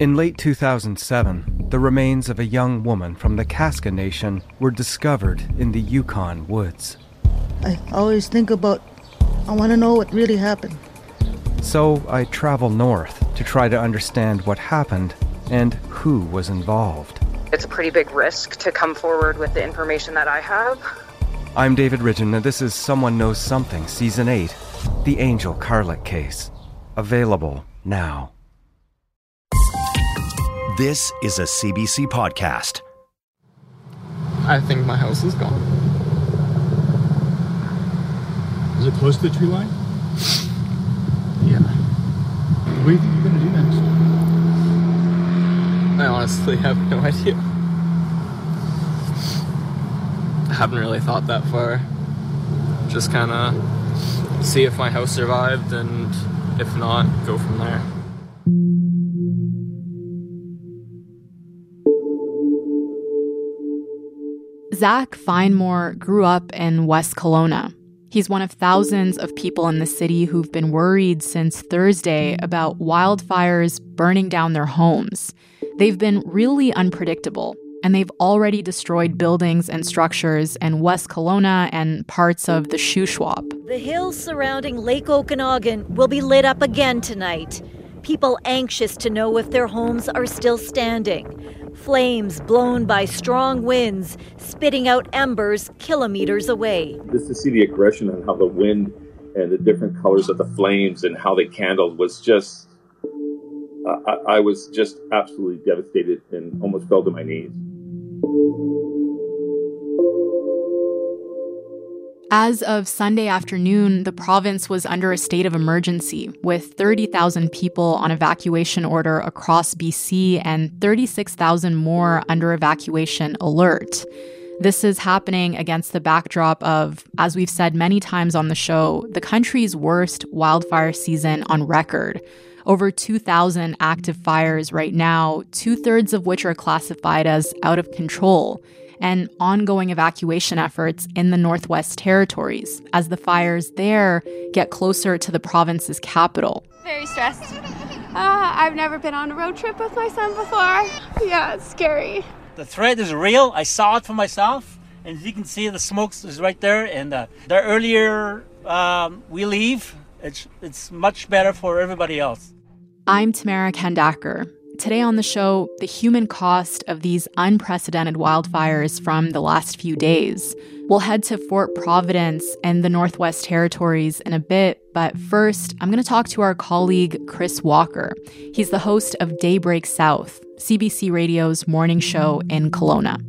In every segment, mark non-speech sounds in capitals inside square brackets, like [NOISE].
In late 2007, the remains of a young woman from the Kaska Nation were discovered in the Yukon woods. I always think about, I want to know what really happened. So I travel north to try to understand what happened and who was involved. It's a pretty big risk to come forward with the information that I have. I'm David Ridgen, and this is Someone Knows Something, Season 8 The Angel Carlick Case. Available now. This is a CBC podcast. I think my house is gone. Is it close to the tree line? Yeah. What do you think you're gonna do next? I honestly have no idea. I haven't really thought that far. Just kind of see if my house survived, and if not, go from there. Zach Finemore grew up in West Kelowna. He's one of thousands of people in the city who've been worried since Thursday about wildfires burning down their homes. They've been really unpredictable, and they've already destroyed buildings and structures in West Kelowna and parts of the Shuswap. The hills surrounding Lake Okanagan will be lit up again tonight. People anxious to know if their homes are still standing. Flames blown by strong winds, spitting out embers kilometers away. Just to see the aggression and how the wind and the different colors of the flames and how they candled was just, I, I was just absolutely devastated and almost fell to my knees. As of Sunday afternoon, the province was under a state of emergency with 30,000 people on evacuation order across BC and 36,000 more under evacuation alert. This is happening against the backdrop of, as we've said many times on the show, the country's worst wildfire season on record. Over 2,000 active fires right now, two thirds of which are classified as out of control and ongoing evacuation efforts in the Northwest Territories as the fires there get closer to the province's capital. Very stressed. Uh, I've never been on a road trip with my son before. Yeah, it's scary. The threat is real. I saw it for myself. And as you can see, the smoke is right there. And uh, the earlier um, we leave, it's, it's much better for everybody else. I'm Tamara Khandaker. Today on the show, the human cost of these unprecedented wildfires from the last few days. We'll head to Fort Providence and the Northwest Territories in a bit, but first, I'm going to talk to our colleague Chris Walker. He's the host of Daybreak South, CBC Radio's morning show in Kelowna.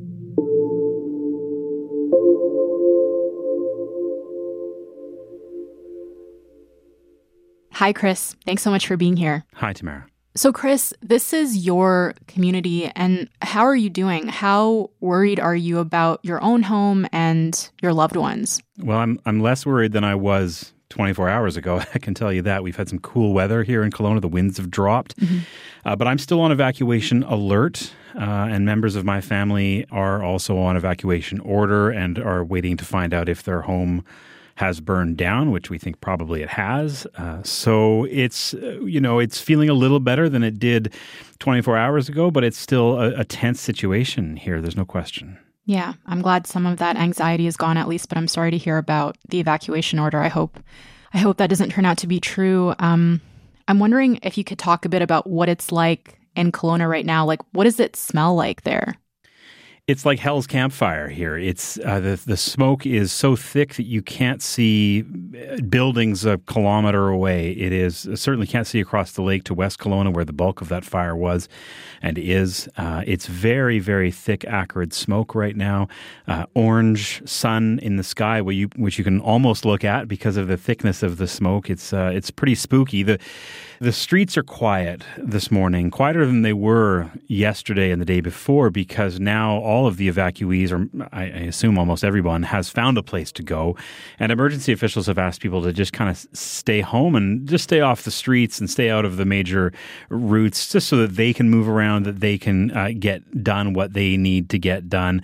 Hi, Chris. Thanks so much for being here. Hi, Tamara. So, Chris, this is your community, and how are you doing? How worried are you about your own home and your loved ones? Well, I'm I'm less worried than I was 24 hours ago. [LAUGHS] I can tell you that we've had some cool weather here in Kelowna. The winds have dropped, mm-hmm. uh, but I'm still on evacuation alert. Uh, and members of my family are also on evacuation order and are waiting to find out if their home has burned down, which we think probably it has. Uh, so it's uh, you know it's feeling a little better than it did 24 hours ago, but it's still a, a tense situation here. There's no question. Yeah, I'm glad some of that anxiety is gone at least, but I'm sorry to hear about the evacuation order. I hope I hope that doesn't turn out to be true. Um, I'm wondering if you could talk a bit about what it's like in Kelowna right now. Like, what does it smell like there? It's like hell's campfire here. It's uh, the the smoke is so thick that you can't see uh, buildings a kilometer away. It is uh, certainly can't see across the lake to West Kelowna where the bulk of that fire was and is. Uh, it's very very thick, acrid smoke right now. Uh, orange sun in the sky, you which you can almost look at because of the thickness of the smoke. It's uh, it's pretty spooky. The the streets are quiet this morning, quieter than they were yesterday and the day before, because now all of the evacuees, or I, I assume almost everyone, has found a place to go. And emergency officials have asked people to just kind of stay home and just stay off the streets and stay out of the major routes, just so that they can move around, that they can uh, get done what they need to get done.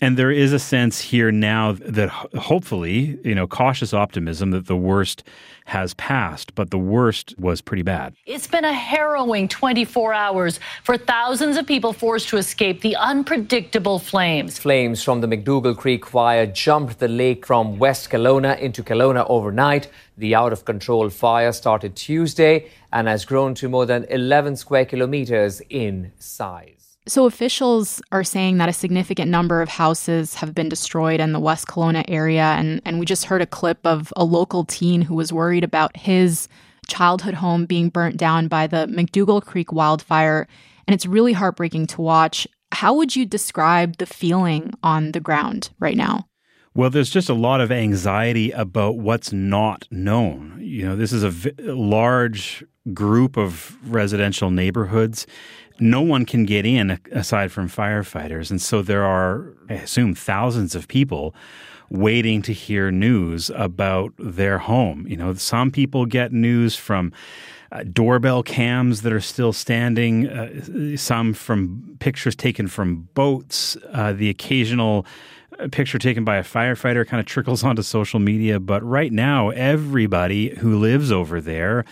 And there is a sense here now that hopefully, you know, cautious optimism that the worst has passed, but the worst was pretty bad. It's been a harrowing 24 hours for thousands of people forced to escape the unpredictable flames. Flames from the McDougall Creek fire jumped the lake from West Kelowna into Kelowna overnight. The out of control fire started Tuesday and has grown to more than 11 square kilometers in size. So, officials are saying that a significant number of houses have been destroyed in the West Kelowna area. And, and we just heard a clip of a local teen who was worried about his childhood home being burnt down by the McDougall Creek wildfire. And it's really heartbreaking to watch. How would you describe the feeling on the ground right now? Well, there's just a lot of anxiety about what's not known. You know, this is a v- large group of residential neighborhoods no one can get in aside from firefighters. And so there are, I assume, thousands of people waiting to hear news about their home. You know, some people get news from uh, doorbell cams that are still standing, uh, some from pictures taken from boats, uh, the occasional uh, picture taken by a firefighter kind of trickles onto social media. But right now, everybody who lives over there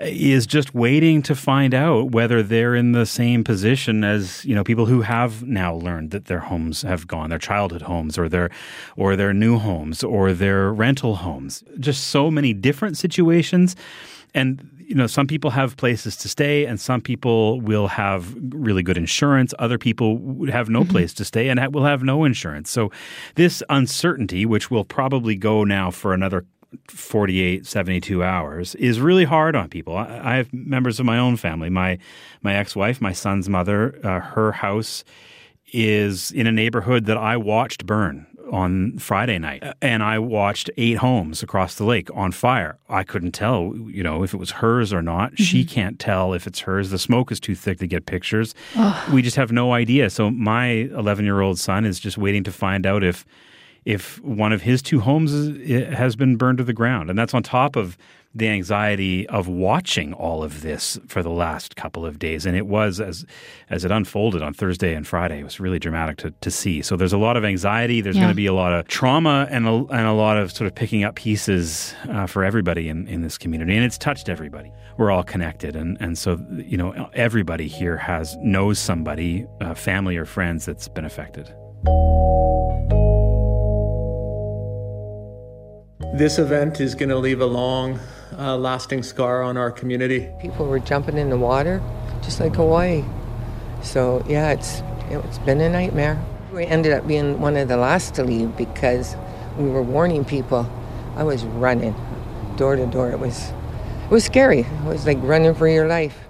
is just waiting to find out whether they're in the same position as you know people who have now learned that their homes have gone, their childhood homes, or their or their new homes, or their rental homes. Just so many different situations, and you know, some people have places to stay, and some people will have really good insurance. Other people have no mm-hmm. place to stay and will have no insurance. So, this uncertainty, which will probably go now for another 48 72 hours is really hard on people. I, I, have members of my own family. My my ex-wife my son's mother uh, her house is in a neighborhood that i watched burn on friday night and i watched eight homes across the lake on fire. I couldn't tell you know if it was hers or not. Mm-hmm. she can't tell if it's hers. The smoke is too thick to get pictures. We just have no idea. So my 11 year old son is just waiting to find out if if one of his two homes is, has been burned to the ground. And that's on top of the anxiety of watching all of this for the last couple of days. And it was, as as it unfolded on Thursday and Friday, it was really dramatic to, to see. So there's a lot of anxiety. There's yeah. going to be a lot of trauma and a, and a lot of sort of picking up pieces uh, for everybody in, in this community. And it's touched everybody. We're all connected. And, and so, you know, everybody here has knows somebody, uh, family or friends that's been affected. This event is going to leave a long, uh, lasting scar on our community. People were jumping in the water, just like Hawaii. So yeah, it's it's been a nightmare. We ended up being one of the last to leave because we were warning people. I was running door to door. It was it was scary. It was like running for your life.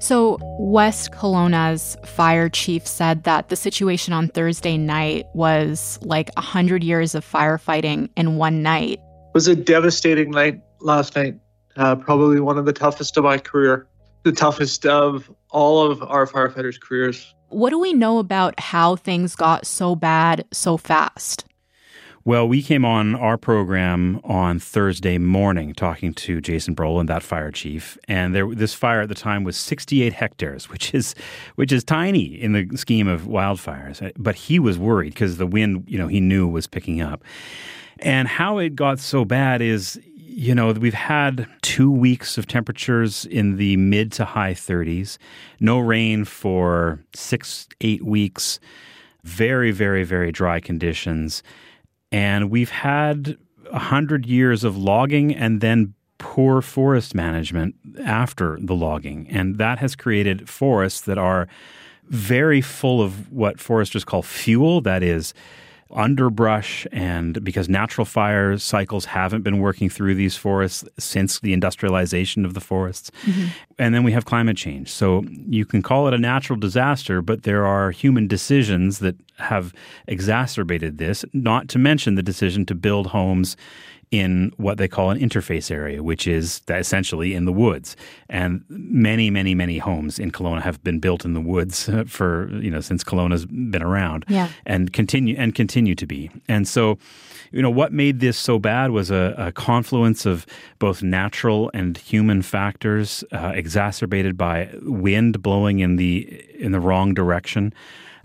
So, West Kelowna's fire chief said that the situation on Thursday night was like 100 years of firefighting in one night. It was a devastating night last night, uh, probably one of the toughest of my career, the toughest of all of our firefighters' careers. What do we know about how things got so bad so fast? Well, we came on our program on Thursday morning talking to Jason Brolund, that fire chief, and there this fire at the time was 68 hectares, which is which is tiny in the scheme of wildfires. But he was worried because the wind, you know, he knew was picking up. And how it got so bad is you know, we've had two weeks of temperatures in the mid to high 30s, no rain for six, eight weeks, very, very, very dry conditions. And we've had a hundred years of logging and then poor forest management after the logging. And that has created forests that are very full of what foresters call fuel, that is, underbrush and because natural fire cycles haven't been working through these forests since the industrialization of the forests. Mm-hmm. And then we have climate change. So you can call it a natural disaster, but there are human decisions that have exacerbated this, not to mention the decision to build homes in what they call an interface area, which is essentially in the woods. And many, many, many homes in Kelowna have been built in the woods for you know since Kelowna's been around, Yeah. and continue and continue to be. And so, you know, what made this so bad was a, a confluence of both natural and human factors, uh, exacerbated by wind blowing in the in the wrong direction.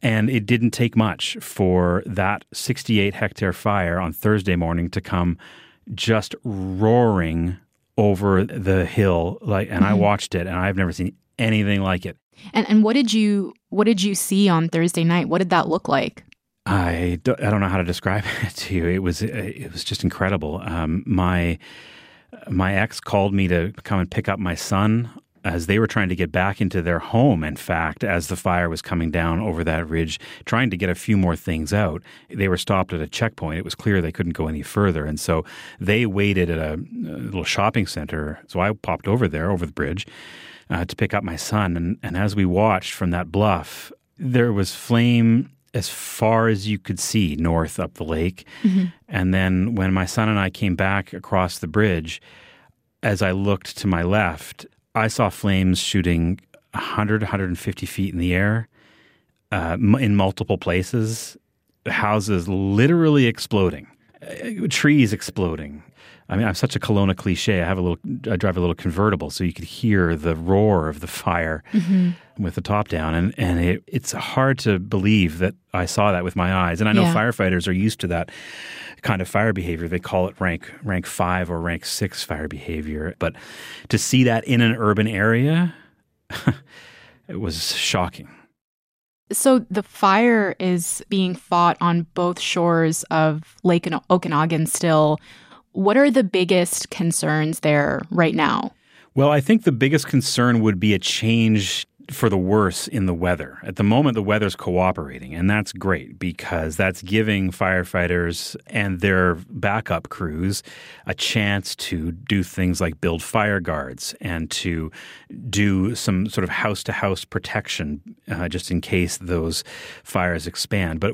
And it didn't take much for that 68 hectare fire on Thursday morning to come just roaring over the hill like and I Mhm. watched it and I've never seen anything like it. And and what did you what did you see on Thursday night? What did that look like? I don't, I don't know how to describe [LAUGHS] it to you. It was it was just incredible. Um, my my ex called me to come and pick up my son as they were trying to get back into their home. In fact, as the fire was coming down over that ridge, trying to get a few more things out, they were stopped at a checkpoint. It was clear they couldn't go any further, and so they waited at a, a little shopping center. So I popped over there over the bridge uh, to pick up my son, and, and as we watched from that bluff, there was flame as far as you could see north up the lake. Mhm. And then when my son and I came back across the bridge, as I looked to my left, I saw flames shooting 100, 150 feet in the air uh, in multiple places, houses literally exploding, uh, trees exploding. I mean, I'm such a Kelowna cliche. I have a little, I drive a little convertible, so you could hear the roar of the fire Mhm. with the top down, and and it, it's hard to believe that I saw that with my eyes. And I know Yeah. firefighters are used to that kind of fire behavior. They call it rank rank five or rank six fire behavior, but to see that in an urban area, [LAUGHS] it was shocking. So the fire is being fought on both shores of Lake Okanagan still. What are the biggest concerns there right now? Well, I think the biggest concern would be a change for the worse in the weather. At the moment, the weather's cooperating, and that's great because that's giving firefighters and their backup crews a chance to do things like build fire guards and to do some sort of house to house protection uh, just in case those fires expand. But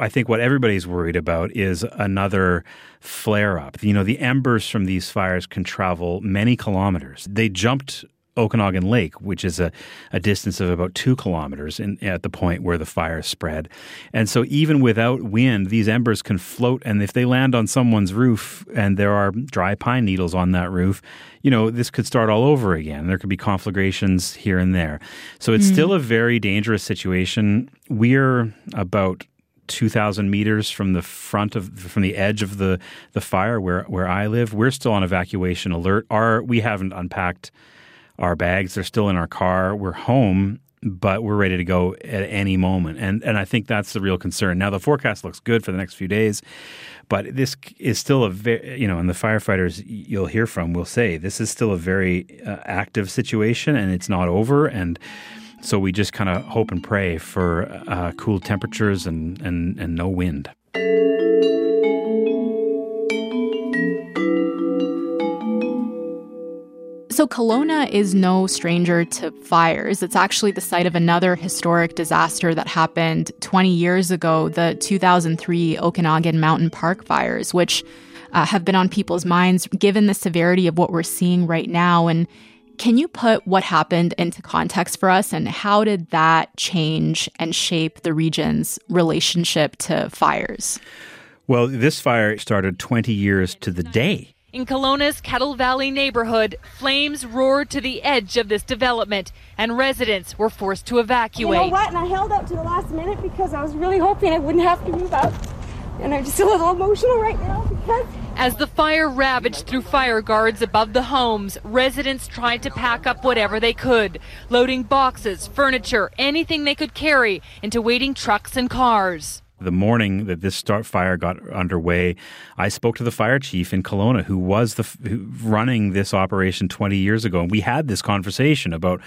I think what everybody's worried about is another flare up. You know, the embers from these fires can travel many kilometers. They jumped Okanagan Lake, which is a, a distance of about two kilometers in, at the point where the fire spread. And so, even without wind, these embers can float. And if they land on someone's roof and there are dry pine needles on that roof, you know, this could start all over again. There could be conflagrations here and there. So, it's Mm. still a very dangerous situation. We're about 2000 meters from the front of from the edge of the the fire where where I live we're still on evacuation alert our we haven't unpacked our bags they're still in our car we're home but we're ready to go at any moment. And and I think that's the real concern. Now the forecast looks good for the next few days but this is still a very you know and the firefighters you'll hear from will say this is still a very uh, active situation and it's not over. And so we just kind of hope and pray for uh, cool temperatures and, and, and no wind. So Kelowna is no stranger to fires. It's actually the site of another historic disaster that happened 20 years ago, the 2003 Okanagan Mountain Park fires, which uh, have been on people's minds given the severity of what we're seeing right now. And can you put what happened into context for us and how did that change and shape the region's relationship to fires? Well, this fire started 20 years to the day. In Kelowna's Kettle Valley neighborhood, flames roared to the edge of this development, and residents were forced to You evacuate. know what? And I held out to the last minute because I was really hoping I wouldn't have to move out. And I'm just a little emotional right now because As the fire ravaged through fire guards above the homes, residents tried to pack up whatever they could, loading boxes, furniture, anything they could carry into waiting trucks and cars. The morning that this start fire got underway, I spoke to the fire chief in Kelowna, who was the who- running this operation 20 years ago, and we had this conversation about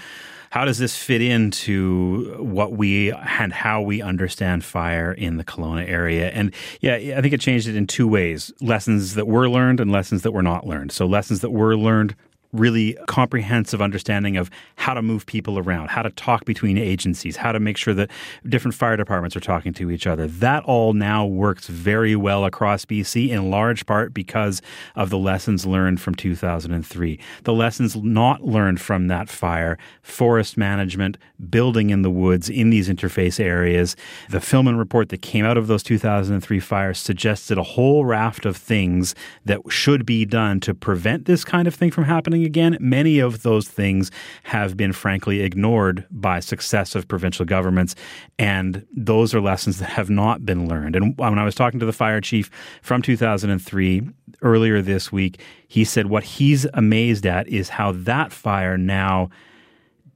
how does this fit into what we and how we understand fire in the Kelowna area. And yeah, I think it changed it in two ways: lessons that were learned and lessons that were not learned. So lessons that were learned really comprehensive understanding of how to move people around, how to talk between agencies, how to make sure that different fire departments are talking to each other. That all now works very well across BC in large part because of the lessons learned from 2003. The lessons not learned from that fire, forest management, building in the woods in these interface areas. The Filmon report that came out of those 2003 fires suggested a whole raft of things that should be done to prevent this kind of thing from happening again. Many of those things have been frankly ignored by successive provincial governments, and those are lessons that have not been learned. And when I was talking to the fire chief from 2003 earlier this week, he said what he's amazed at is how that fire now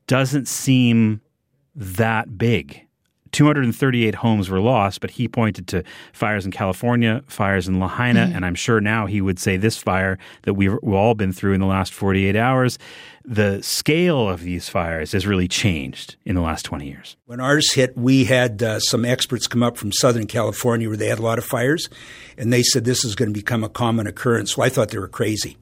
doesn't seem that big 238 homes were lost, but he pointed to fires in California, fires in Lahaina, mm-hmm. and I'm sure now he would say this fire that we've, we've all been through in the last 48 hours, the scale of these fires has really changed in the last 20 years. When ours hit, we had uh, some experts come up from Southern California where they had a lot of fires, and they said this is going to become a common occurrence. Well, I thought they were crazy.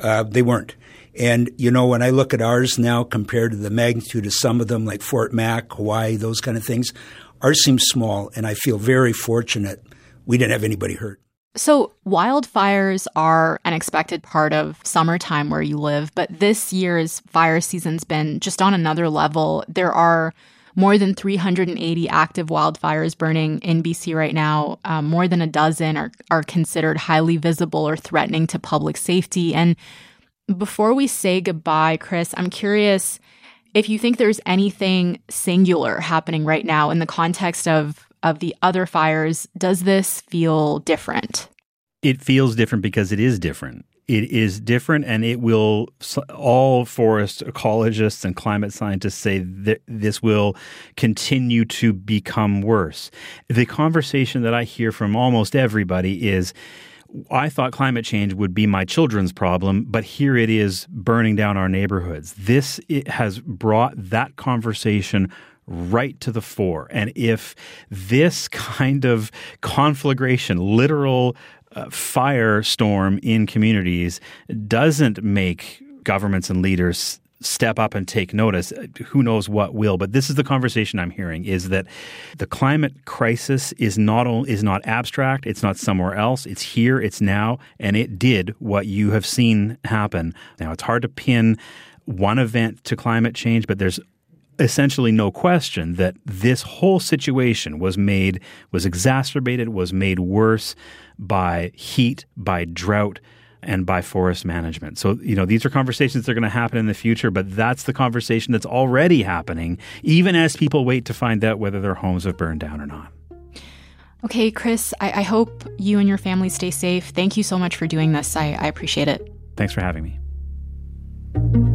Uh, they weren't. And, you know, when I look at ours now compared to the magnitude of some of them, like Fort Mac, Hawaii, those kind of things, ours seems small. And I feel very fortunate we didn't have anybody hurt. So, wildfires are an expected part of summertime where you live, but this year's fire season's been just on another level. There are more than 380 active wildfires burning in BC right now. Um, more than a dozen are, are considered highly visible or threatening to public safety. And before we say goodbye, Chris, I'm curious if you think there's anything singular happening right now in the context of of the other fires. Does this feel different? It feels different because it is different. It is different, and it will. All forest ecologists and climate scientists say that this will continue to become worse. The conversation that I hear from almost everybody is I thought climate change would be my children's problem, but here it is burning down our neighborhoods. This has brought that conversation right to the fore. And if this kind of conflagration, literal uh, firestorm in communities, doesn't make governments and leaders step up and take notice. Uh, who knows what will? But this is the conversation I'm hearing: is that the climate crisis is not is not abstract. It's not somewhere else. It's here. It's now, and it did what you have seen happen. Now it's hard to pin one event to climate change, but there's essentially no question that this whole situation was made was exacerbated was made worse by heat by drought and by forest management. So, you know, these are conversations that are going to happen in the future, but that's the conversation that's already happening, even as people wait to find out whether their homes have burned down or not. Okay, Chris, I, I hope you and your family stay safe. Thank you so much for doing this. I, I appreciate it. Thanks for having me.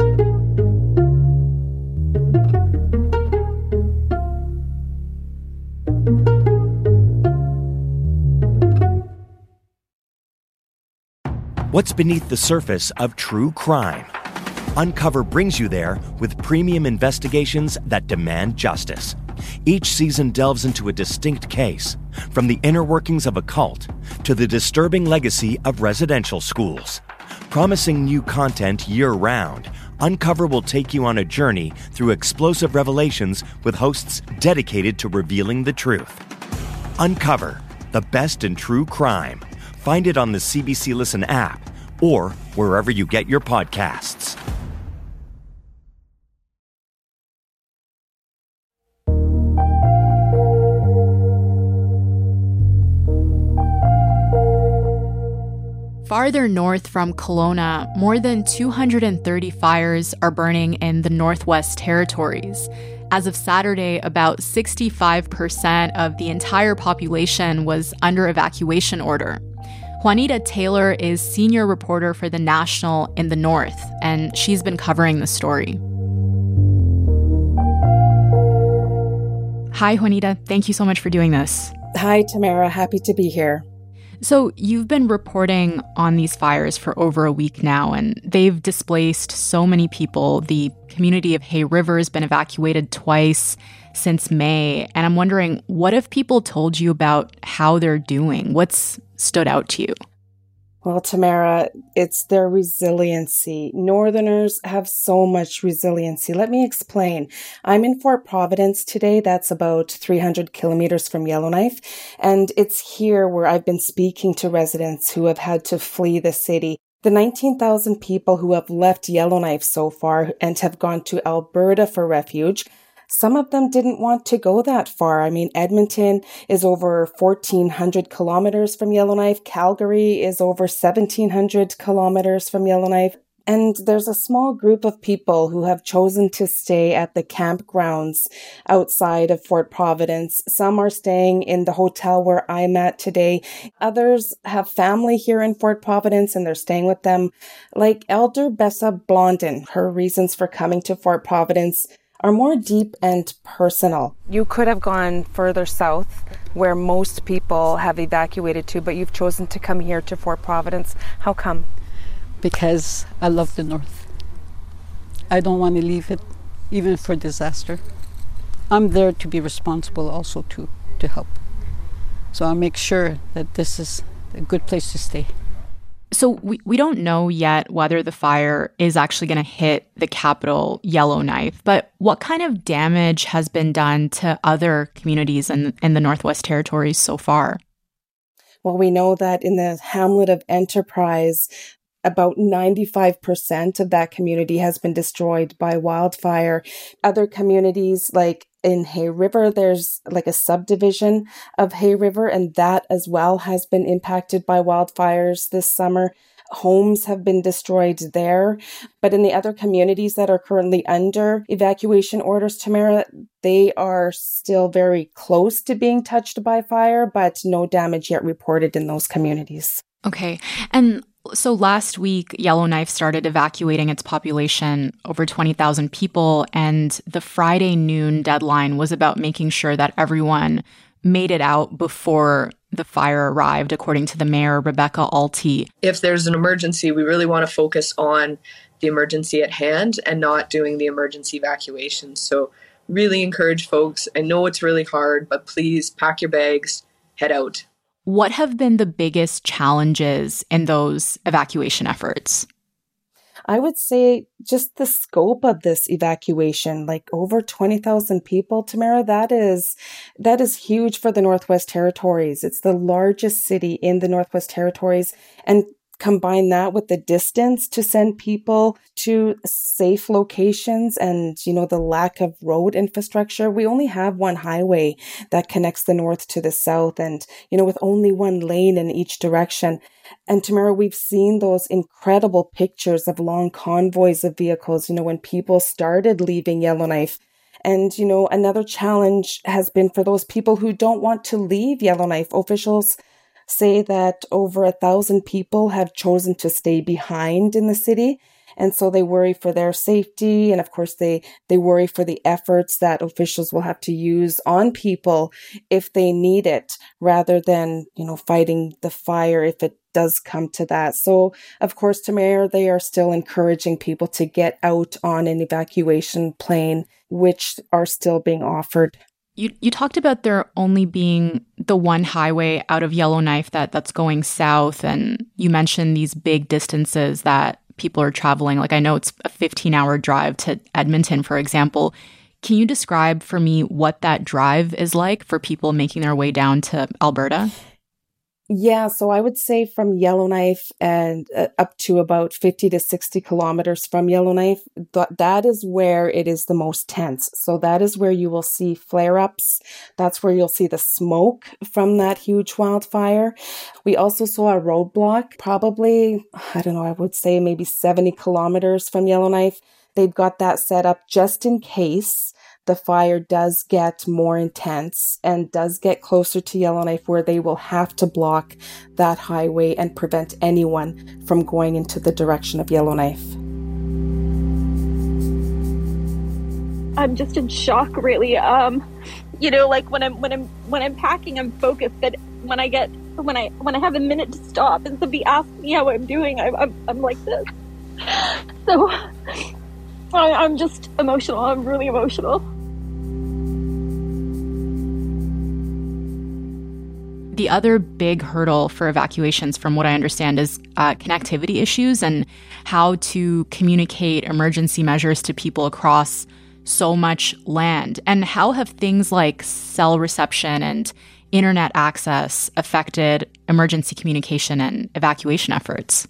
What's beneath the surface of true crime? Uncover brings you there with premium investigations that demand justice. Each season delves into a distinct case, from the inner workings of a cult to the disturbing legacy of residential schools. Promising new content year round, Uncover will take you on a journey through explosive revelations with hosts dedicated to revealing the truth. Uncover, the best in true crime Find it on the CBC Listen app or wherever you get your podcasts. Farther north from Kelowna, more than 230 fires are burning in the Northwest Territories. As of Saturday, about 65% of the entire population was under evacuation order. Juanita Taylor is senior reporter for The National in the North, and she's been covering the story. Hi, Juanita. Thank you so much for doing this. Hi, Tamara. Happy to be here. So, you've been reporting on these fires for over a week now, and they've displaced so many people. The community of Hay River has been evacuated twice since May. And I'm wondering, what have people told you about how they're doing? What's stood out to you? Well, Tamara, it's their resiliency. Northerners have so much resiliency. Let me explain. I'm in Fort Providence today. That's about 300 kilometers from Yellowknife. And it's here where I've been speaking to residents who have had to flee the city. The 19,000 people who have left Yellowknife so far and have gone to Alberta for refuge some of them didn't want to go that far. I mean, Edmonton is over 1400 kilometers from Yellowknife. Calgary is over 1700 kilometers from Yellowknife. And there's a small group of people who have chosen to stay at the campgrounds outside of Fort Providence. Some are staying in the hotel where I'm at today. Others have family here in Fort Providence and they're staying with them. Like Elder Besha Blondin, her reasons for coming to Fort Providence are more deep and personal. You could have gone further south where most people have evacuated to, but you've chosen to come here to Fort Providence. How come? Because I love the North. I don't want to leave it, even for disaster. I'm there to be responsible also to, to help. So I'll make sure that this is a good place to stay. So we, we don't know yet whether the fire is actually going to hit the capital Yellowknife, but what kind of damage has been done to other communities in, in the Northwest Territories so far? Well, we know that in the hamlet of Enterprise, about 95% of that community has been destroyed by wildfire. Other communities like in Hay River, there's like a subdivision of Hay River, and that as well has been impacted by wildfires this summer. Homes have been destroyed there. But in the other communities that are currently under evacuation orders, Tamara, they are still very close to being touched by fire, but no damage yet reported in those communities. Okay. And so last week, Yellowknife started evacuating its population, over 20,000 people, and the Friday noon deadline was about making sure that everyone made it out before the fire arrived, according to the mayor, Rebecca Alty. If there's an emergency, we really want to focus on the emergency at hand and not doing the emergency evacuation. So, really encourage folks. I know it's really hard, but please pack your bags, head out. What have been the biggest challenges in those evacuation efforts? I would say just the scope of this evacuation, like over 20,000 people, Tamara, that is, that is huge for the Northwest Territories. It's the largest city in the Northwest Territories. And combine that with the distance to send people to safe locations and, you know, the lack of road infrastructure. We only have one highway that connects the north to the south and, you know, with only one lane in each direction. And Tamara, we've seen those incredible pictures of long convoys of vehicles, you know, when people started leaving Yellowknife. And, you know, another challenge has been for those people who don't want to leave Yellowknife. Officials say that over a thousand people have chosen to stay behind in the city. And so they worry for their safety. And of course, they, they worry for the efforts that officials will have to use on people if they need it rather than, you know, fighting the fire if it does come to that. So, of course, to Mayor, they are still encouraging people to get out on an evacuation plane, which are still being offered. You you talked about there only being the one highway out of Yellowknife that that's going south, and you mentioned these big distances that people are traveling. Like I know it's a 15 hour drive to Edmonton, for example. Can you describe for me what that drive is like for people making their way down to Alberta? Yeah, so I would say from Yellowknife and uh, up to about 50 to 60 kilometers from Yellowknife, th- that is where it is the most tense. So that is where you will see flare ups. That's where you'll see the smoke from that huge wildfire. We also saw a roadblock, probably, I don't know, I would say maybe 70 kilometers from Yellowknife. They've got that set up just in case the fire does get more intense and does get closer to Yellowknife where they will have to block that highway and prevent anyone from going into the direction of Yellowknife. I'm just in shock really. Um you know, like when I'm when I'm when I'm packing I'm focused but when I get when I when I have a minute to stop and somebody asks me how I'm doing, I'm I'm, I'm like this. So I, I'm just emotional. I'm really emotional. the other big hurdle for evacuations, from what I understand, is uh, connectivity issues and how to communicate emergency measures to people across so much land. And how have things like cell reception and internet access affected emergency communication and evacuation efforts?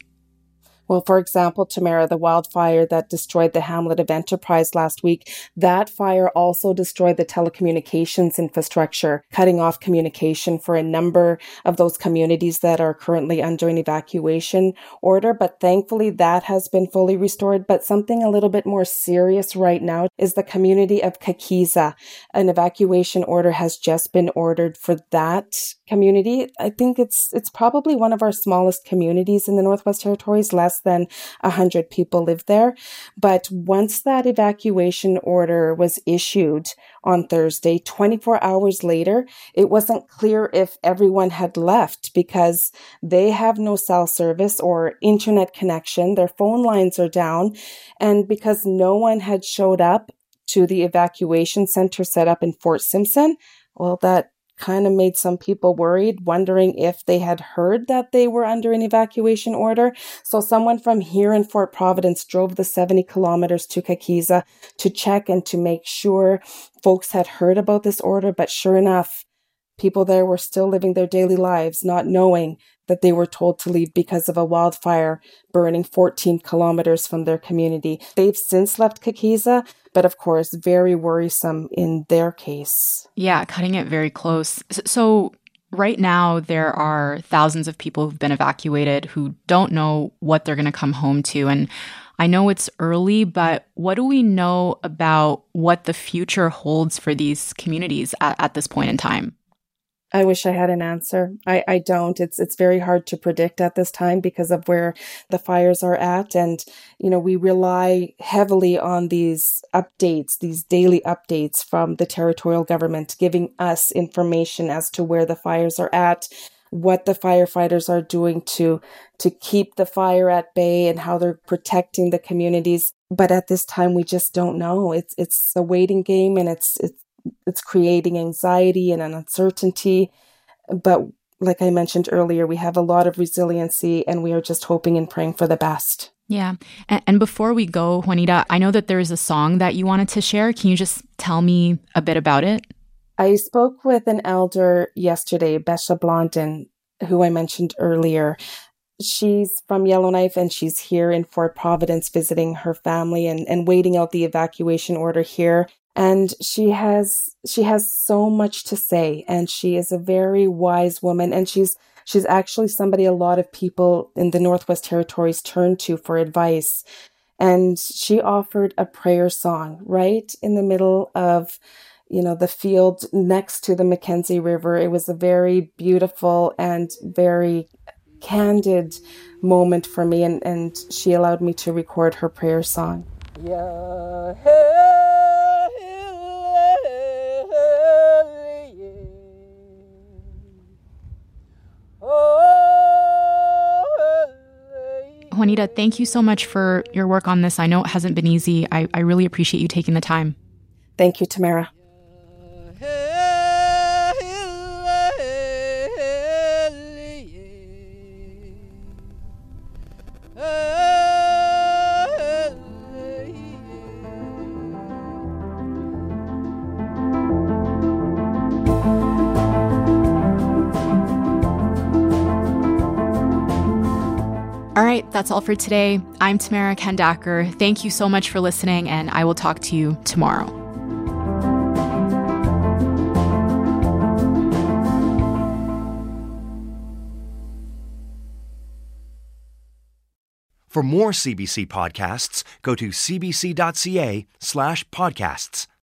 Well, for example, Tamara, the wildfire that destroyed the hamlet of Enterprise last week, that fire also destroyed the telecommunications infrastructure, cutting off communication for a number of those communities that are currently under an evacuation order. But thankfully, that has been fully restored. But something a little bit more serious right now is the community of Kakisa. An evacuation order has just been ordered for that community. I think it's it's probably one of our smallest communities in the Northwest Territories, less than 100 people live there. But once that evacuation order was issued on Thursday, 24 hours later, it wasn't clear if everyone had left because they have no cell service or internet connection. Their phone lines are down. And because no one had showed up to the evacuation center set up in Fort Simpson, well, that kind of made some people worried, wondering if they had heard that they were under an evacuation order. So someone from here in Fort Providence drove the 70 kilometers to Kakisa to check and to make sure folks had heard about this order. But sure enough, people there were still living their daily lives, not knowing that they were told to leave because of a wildfire burning 14 kilometers from their community. They've since left Kakisa, but of course, very worrisome in their case. Yeah, cutting it very close. So, right now, there are thousands of people who've been evacuated who don't know what they're going to come home to. And I know it's early, but what do we know about what the future holds for these communities at, at this point in time? I wish I had an answer. I, I don't. It's it's very hard to predict at this time because of where the fires are at. And, you know, we rely heavily on these updates, these daily updates from the territorial government giving us information as to where the fires are at, what the firefighters are doing to to keep the fire at bay and how they're protecting the communities. But at this time we just don't know. It's it's a waiting game and it's it's it's creating anxiety and an uncertainty. But like I mentioned earlier, we have a lot of resiliency and we are just hoping and praying for the best. Yeah. And, and, before we go, Juanita, I know that there is a song that you wanted to share. Can you just tell me a bit about it? I spoke with an elder yesterday, Besha Blondin, who I mentioned earlier. She's from Yellowknife and she's here in Fort Providence visiting her family and, and waiting out the evacuation order here and she has she has so much to say and she is a very wise woman and she's she's actually somebody a lot of people in the northwest territories turn to for advice. And she offered a prayer song right in the middle of you know the field next to the mackenzie river. It was a very beautiful and very candid moment for me and, and she allowed me to record her prayer song. Yeah. Juanita, thank you so much for your work on this. I know it hasn't been easy. I, I really appreciate you taking the time. Thank you, Tamara. That's all for today. I'm Tamara Khandaker. Thank you so much for listening, and I will talk to you tomorrow. For more CBC podcasts, go to cbc.ca slash podcasts.